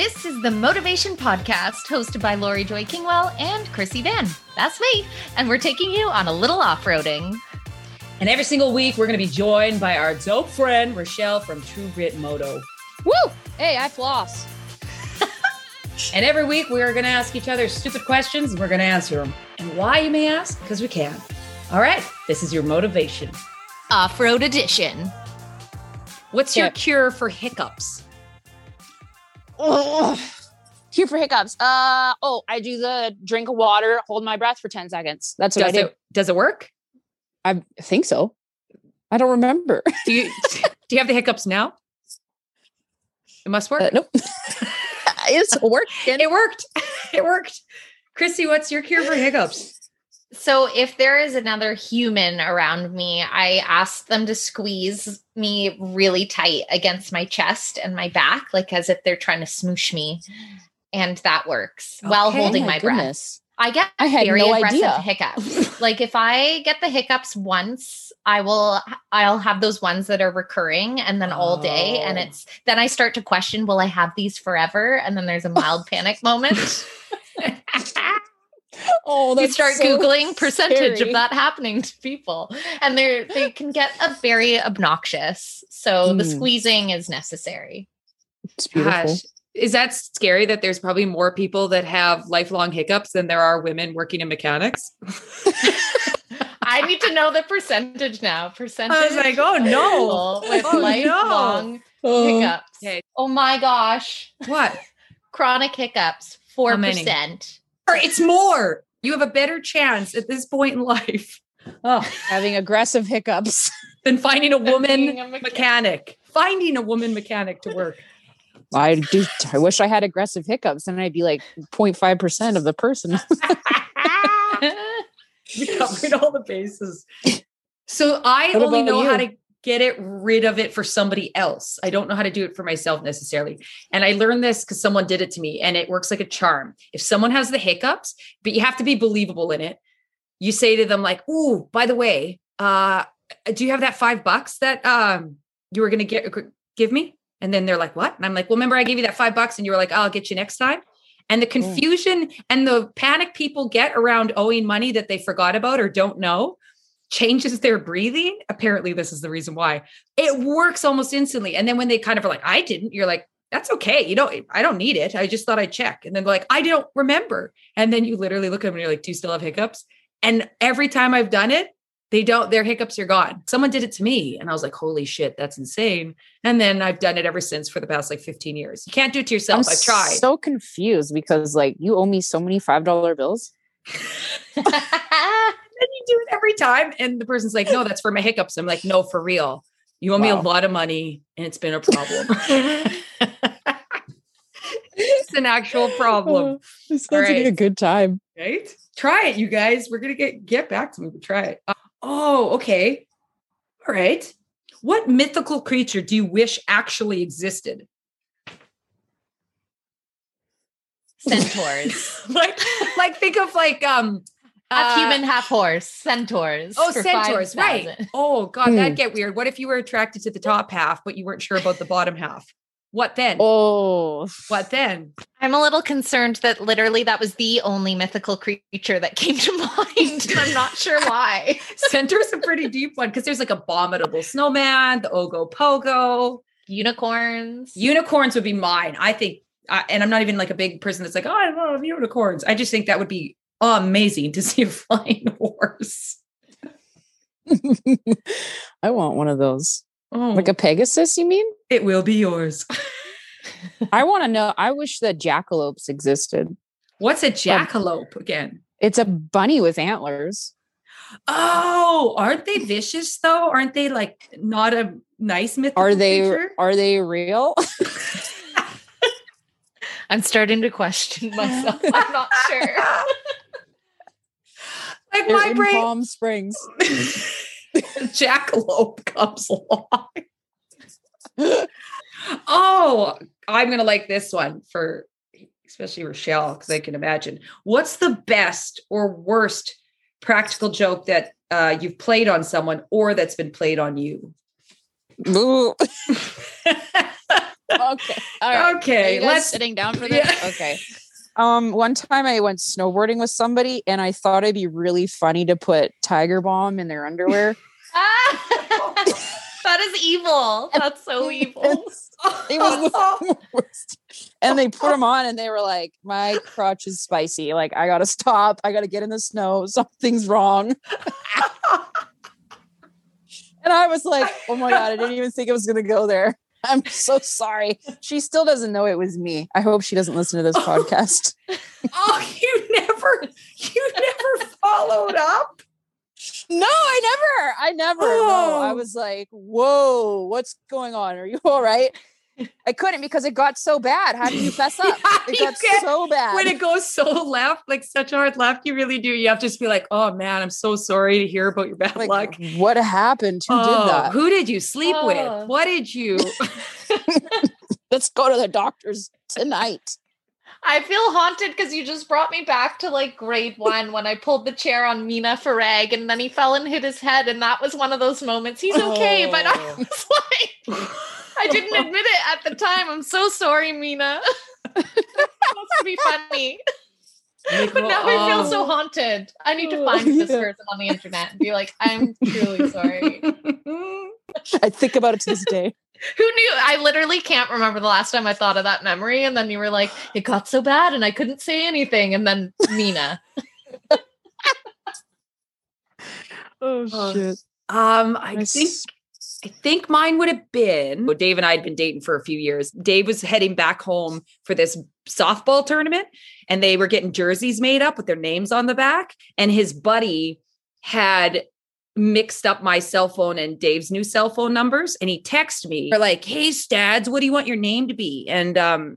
This is the Motovation Podcast hosted by Laurie Joy Kingwell and Krissy Vann. That's me. And we're taking you on a little off roading. And every single week, we're going to be joined by our dope friend, Richelle from True Grit Moto. Woo! Hey, I floss. and every week, we are going to ask each other stupid questions and we're going to answer them. And why, you may ask? Because we can. All right, this is your motivation. Off road edition. What's your cure for hiccups? Oh, cure for hiccups. Uh oh, I do the drink of water, hold my breath for 10 seconds. That's what does I do. It, does it work? I think so. I don't remember. Do you do you have the hiccups now? It must work. Uh, nope. it's working. It worked. It worked. Krissy, what's your cure for hiccups? So, if there is another human around me, I ask them to squeeze me really tight against my chest and my back, like as if they're trying to smoosh me. And that works while holding my my, breath. I get I had very no aggressive idea. hiccups. like if I get the hiccups once, I will I'll have those ones that are recurring and then all day and Oh. it's then I start to question will I have these forever and then there's a mild panic moment. Oh, you start so googling percentage scary. of that happening to people and they they can get a very obnoxious. So the Mm. squeezing is necessary. It's beautiful. Gosh, is that scary that there's probably more people that have lifelong hiccups than there are women working in mechanics? I need to know the percentage now. Percentage like, oh, no. with Oh, no. lifelong Oh. hiccups. Okay. Oh my gosh. What? Chronic hiccups, How many? 4%. It's more. You have a better chance at this point in life. Oh, Having aggressive hiccups. than finding a woman a mechanic. mechanic. Finding a woman mechanic to work. I do. I wish I had aggressive hiccups, and I'd be like 0.5 percent of the person. We covered all the bases. So I What only know how to get it rid of it for somebody else. I don't know how to do it for myself necessarily. And I learned this because someone did it to me and it works like a charm. If someone has the hiccups, but you have to be believable in it, you say to them, like, oh, by the way, uh, do you have that five bucks that um you were gonna get give me? And then they're like, what? And I'm like, well, remember I gave you that five bucks and you were like, I'll get you next time. And the confusion and the panic people get around owing money that they forgot about or don't know changes their breathing. Apparently, this is the reason why it works almost instantly. And then when they kind of are like, I didn't, you're like, that's okay. You know, I don't need it. I just thought I'd check. And then they're like, I don't remember. And then you literally look at them and you're like, do you still have hiccups? And every time I've done it, they don't, their hiccups are gone. Someone did it to me. And I was like, holy shit, that's insane. And then I've done it ever since for the past like 15 years. You can't do it to yourself. I'm I've tried. so confused because like you owe me so many five dollar bills. then you do it every time. And the person's like, no, that's for my hiccups. I'm like, no, for real. You owe me a lot of money and it's been a problem. it's an actual problem, This All sounds like a good time. right? Try it, you guys. We're gonna get get back to me, but try it. Uh, oh, okay. All right. What mythical creature do you wish actually existed? Centaurs. like, like think of like um half uh, human, half horse. Centaurs. Oh, for centaurs, right. 5,000. Oh, God, Hmm. that'd get weird. What if you were attracted to the top half, but you weren't sure about the bottom half? What then? Oh, What then? I'm a little concerned that literally that was the only mythical creature that came to mind. I'm not sure why. Centaur's a pretty deep one because there's like abominable snowman, the Ogopogo, Unicorns. Unicorns would be mine. I think, uh, and I'm not even like a big person that's like, oh, I love unicorns. I just think that would be amazing to see a flying horse. I want one of those. Oh, Like a Pegasus, you mean? it will be yours. I want to know. I wish that jackalopes existed. What's a jackalope again? It's a bunny with antlers. Oh, aren't they vicious though? Aren't they like not a nice myth? Are they creature? are they real? I'm starting to question myself. I'm not sure. Like They're my in brain, Palm Springs. jackalope comes along. oh, I'm gonna like this one for especially Richelle because I can imagine. What's the best or worst practical joke that uh, you've played on someone or that's been played on you? Ooh. okay. All right. Are Okay, you guys let's. sitting down for this? Yeah. Okay. Um, one time I went snowboarding with somebody and I thought it'd be really funny to put Tiger Balm in their underwear. That is evil. That's so evil. It was the worst. And they put them on and they were like, My crotch is spicy. Like, I gotta stop. I gotta get in the snow. Something's wrong. And I was like, Oh my God, I didn't even think it was gonna go there. I'm so sorry. She still doesn't know it was me. I hope she doesn't listen to this podcast. oh, you never, you never followed up. No, I never. I never. No, I Oh. was like, whoa, what's going on? Are you all right? I couldn't because it got so bad. How do you fess up? Yeah, It got can't- so bad. When it goes so left, like such a hard left, you really do. You have to just be like, "Oh man, I'm so sorry to hear about your bad like, luck." what happened? Who Oh, did that? Who did you sleep Oh. with? What did you? Let's go to the doctors tonight. I feel haunted because you just brought me back to like grade one when I pulled the chair on Mina Farag and then he fell and hit his head. And that was one of those moments. He's okay, but I Oh. was like, I didn't admit it at the time. I'm so sorry, Mina. It's supposed to be funny. But now I feel so um, haunted. I need to oh, find this person on the internet and be like, I'm truly sorry. I think about it to this day. Who knew? I literally can't remember the last time I thought of that memory. And then you were like, it got so bad and I couldn't say anything. And then Mina. Oh Oh, shit. Um, I My think s- I think mine would have been. Well, Dave and I had been dating for a few years. Dave was heading back home for this softball tournament, and they were getting jerseys made up with their names on the back. And his buddy had mixed up my cell phone and Dave's new cell phone numbers, and he texted me. They're like, "Hey, Stads, what do you want your name to be?" And um.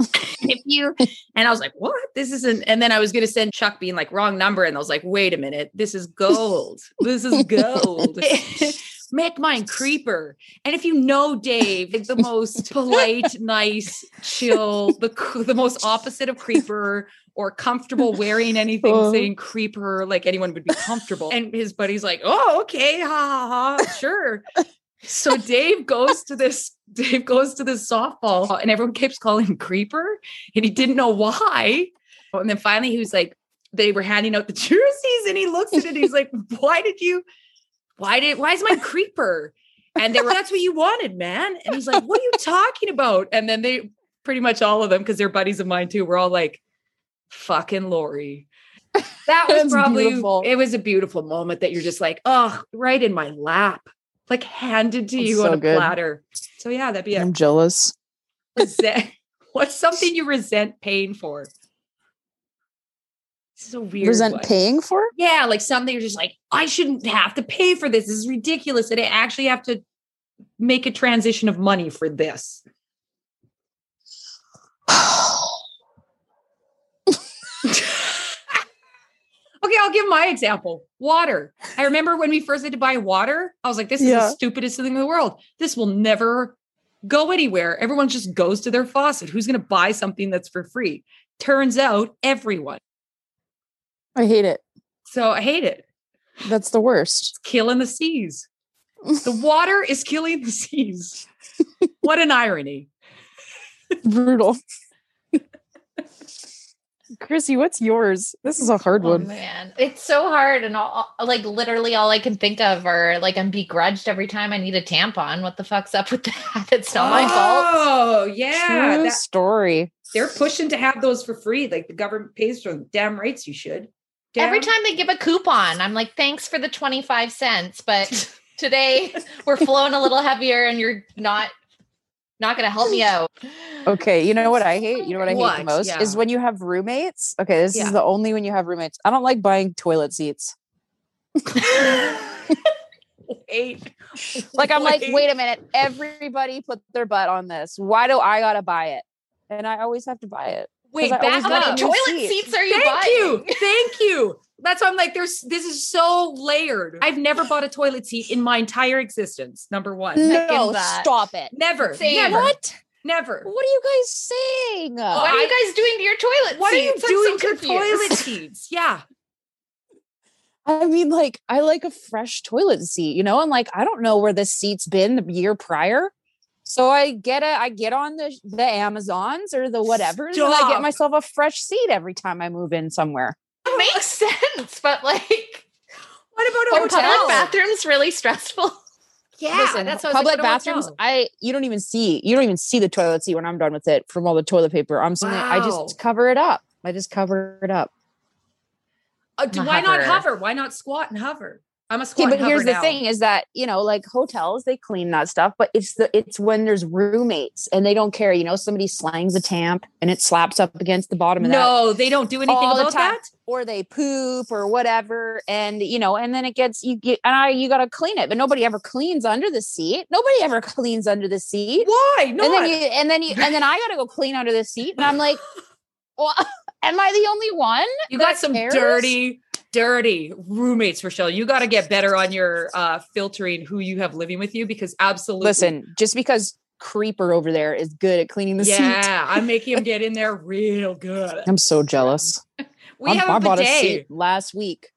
if you and I was like, what? This isn't. And then I was going to send Chuck being like, wrong number. And I was like, wait a minute. This is gold. this is gold. Make mine creeper. And if you know Dave, like the most polite, nice, chill, the the most opposite of creeper or comfortable wearing anything Oh. saying creeper, like anyone would be comfortable. And his buddy's like, oh, okay, ha ha ha, sure. So Dave goes to this, Dave goes to this softball and everyone keeps calling him creeper and he didn't know why. Oh, and then finally he was like, they were handing out the jerseys and he looks at it. He's like, why did you, why did, why is my creeper? And they were, that's what you wanted, man. And he's like, what are you talking about? And then they pretty much all of them, because they're buddies of mine too, were all like, fucking Laurie. That was probably, beautiful. it was a beautiful moment that you're just like, oh, right in my lap, like handed to That's you so on a good. platter. So yeah, that'd be I'm jealous. What's something you resent paying for? This is a weird Resent one. paying for? Yeah, like something you're just like, I shouldn't have to pay for this. This is ridiculous. That I actually have to make a transition of money for this. I'll give my example. Water. I remember when we first had to buy water, I was like, this is Yeah. the stupidest thing in the world. This will never go anywhere. Everyone just goes to their faucet. Who's going to buy something that's for free? Turns out everyone. I hate it. So I hate it. That's the worst. It's killing the seas. The water is killing the seas. What an irony. Brutal. Krissy, what's yours? This is a hard Oh one. man, it's so hard, and all, like literally all I can think of are like I'm begrudged every time I need a tampon. What the fuck's up with that? It's not my fault. Oh, yeah. True that- story. they're pushing to have those for free. Like the government pays for them. Damn rights you should. Every time they give a coupon, I'm like, thanks for the 25 cents, but today we're flowing a little heavier, and you're not not gonna help me out. Okay, you know what I hate? You know what I hate What? the most is when you have roommates. Okay, this Yeah. is the only when you have roommates. I don't like buying toilet seats. Wait. Like I'm like, wait a minute, everybody put their butt on this. Why do I gotta buy it? And I always have to buy it. Wait, back How up. many toilet seat. seats are you Thank buying? you. Thank you. That's why I'm like, there's this is so layered. I've never bought a toilet seat in my entire existence. Number one. No, stop it. Never. Same. Never. What? Never. What are you guys saying? Oh, what are you guys doing to your toilet What are you doing so to confused. toilet seats? Yeah. I mean, like, I like a fresh toilet seat, you know, and like, I don't know where this seat's been the year prior. So I get a I get on the the Amazons or the whatever, and I get myself a fresh seat every time I move in somewhere. It makes sense, but like What about a hotel? public bathrooms really stressful? Yeah, Listen, that's what I was public like, bathrooms. I you don't even see you don't even see the toilet seat when I'm done with it from all the toilet paper. I'm saying I just cover it up. I just cover it up. Uh, do- I'm a why not hover. hover? Why not squat and hover? I'm a Okay, but here's the now. thing: is that you know, like hotels, they clean that stuff, but it's the it's when there's roommates and they don't care. You know, somebody slangs a tamp and it slaps up against the bottom of that, No, they don't do anything about that. or they poop or whatever, and you know, and then it gets you get and I you got to clean it, but nobody ever cleans under the seat. Nobody ever cleans under the seat. Why? No. and then you and then you and then I got to go clean under the seat, and I'm like, well, am I the only one? You got some cares? dirty, dirty roommates, Richelle. You got to get better on your uh, filtering who you have living with you because absolutely. Listen, just because creeper over there is good at cleaning the seat. yeah, I'm making him get in there real good. I'm so jealous. We I- have I a bought a bidet. seat last week.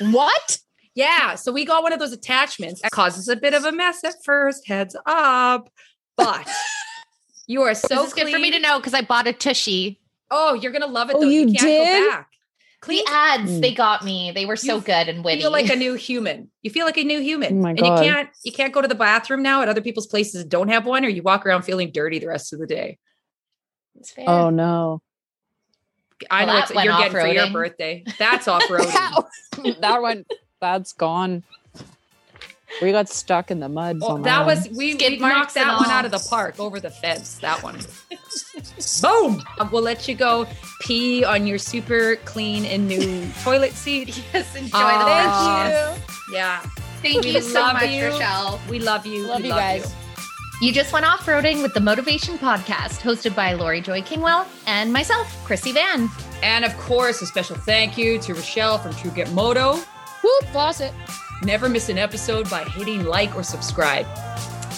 What? Yeah, so we got one of those attachments. It causes a bit of a mess at first. Heads up, but you are so this is good for me to know because I bought a tushy. Oh, you're gonna love it Oh, though. You, you can't did? Go back. Clean The ads Mm. they got me. They were so You good and witty. You feel like a new human. You feel like a new human. Oh my and God. you can't you can't go to the bathroom now at other people's places that don't have one, or you walk around feeling dirty the rest of the day. It's fair. Oh no. I Well, know that it's, you're getting for your birthday. That's off roading. that, that one, that's gone. We got stuck in the mud. Well, that was we, Skid we knocked that one out of the park over the fence. That one. Boom. Uh, We'll let you go pee on your super clean and new toilet seat. yes, enjoy Aw. the Thank freshness. Yeah. Thank We you so much, you. Richelle. We love you. Love we you guys. You just went off roading with the Motovation Podcast, hosted by Laurie Joy Kingwell and myself, Krissy Vann. And of course, a special thank you to Rochelle from True Grit Moto. Whoop, lost it. Never miss an episode by hitting like or subscribe.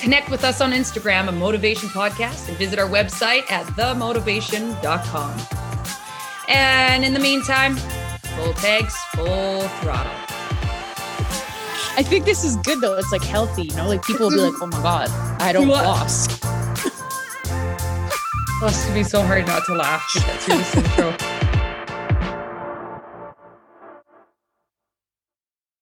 Connect with us on Instagram, a Motovation Podcast, and visit our website at themotivation.com. And in the meantime, full pegs, full throttle. I think this is good though. It's like healthy, you know. Like people will be like, "Oh my god, I don't What? lost." It must be so hard not to laugh to get through this intro.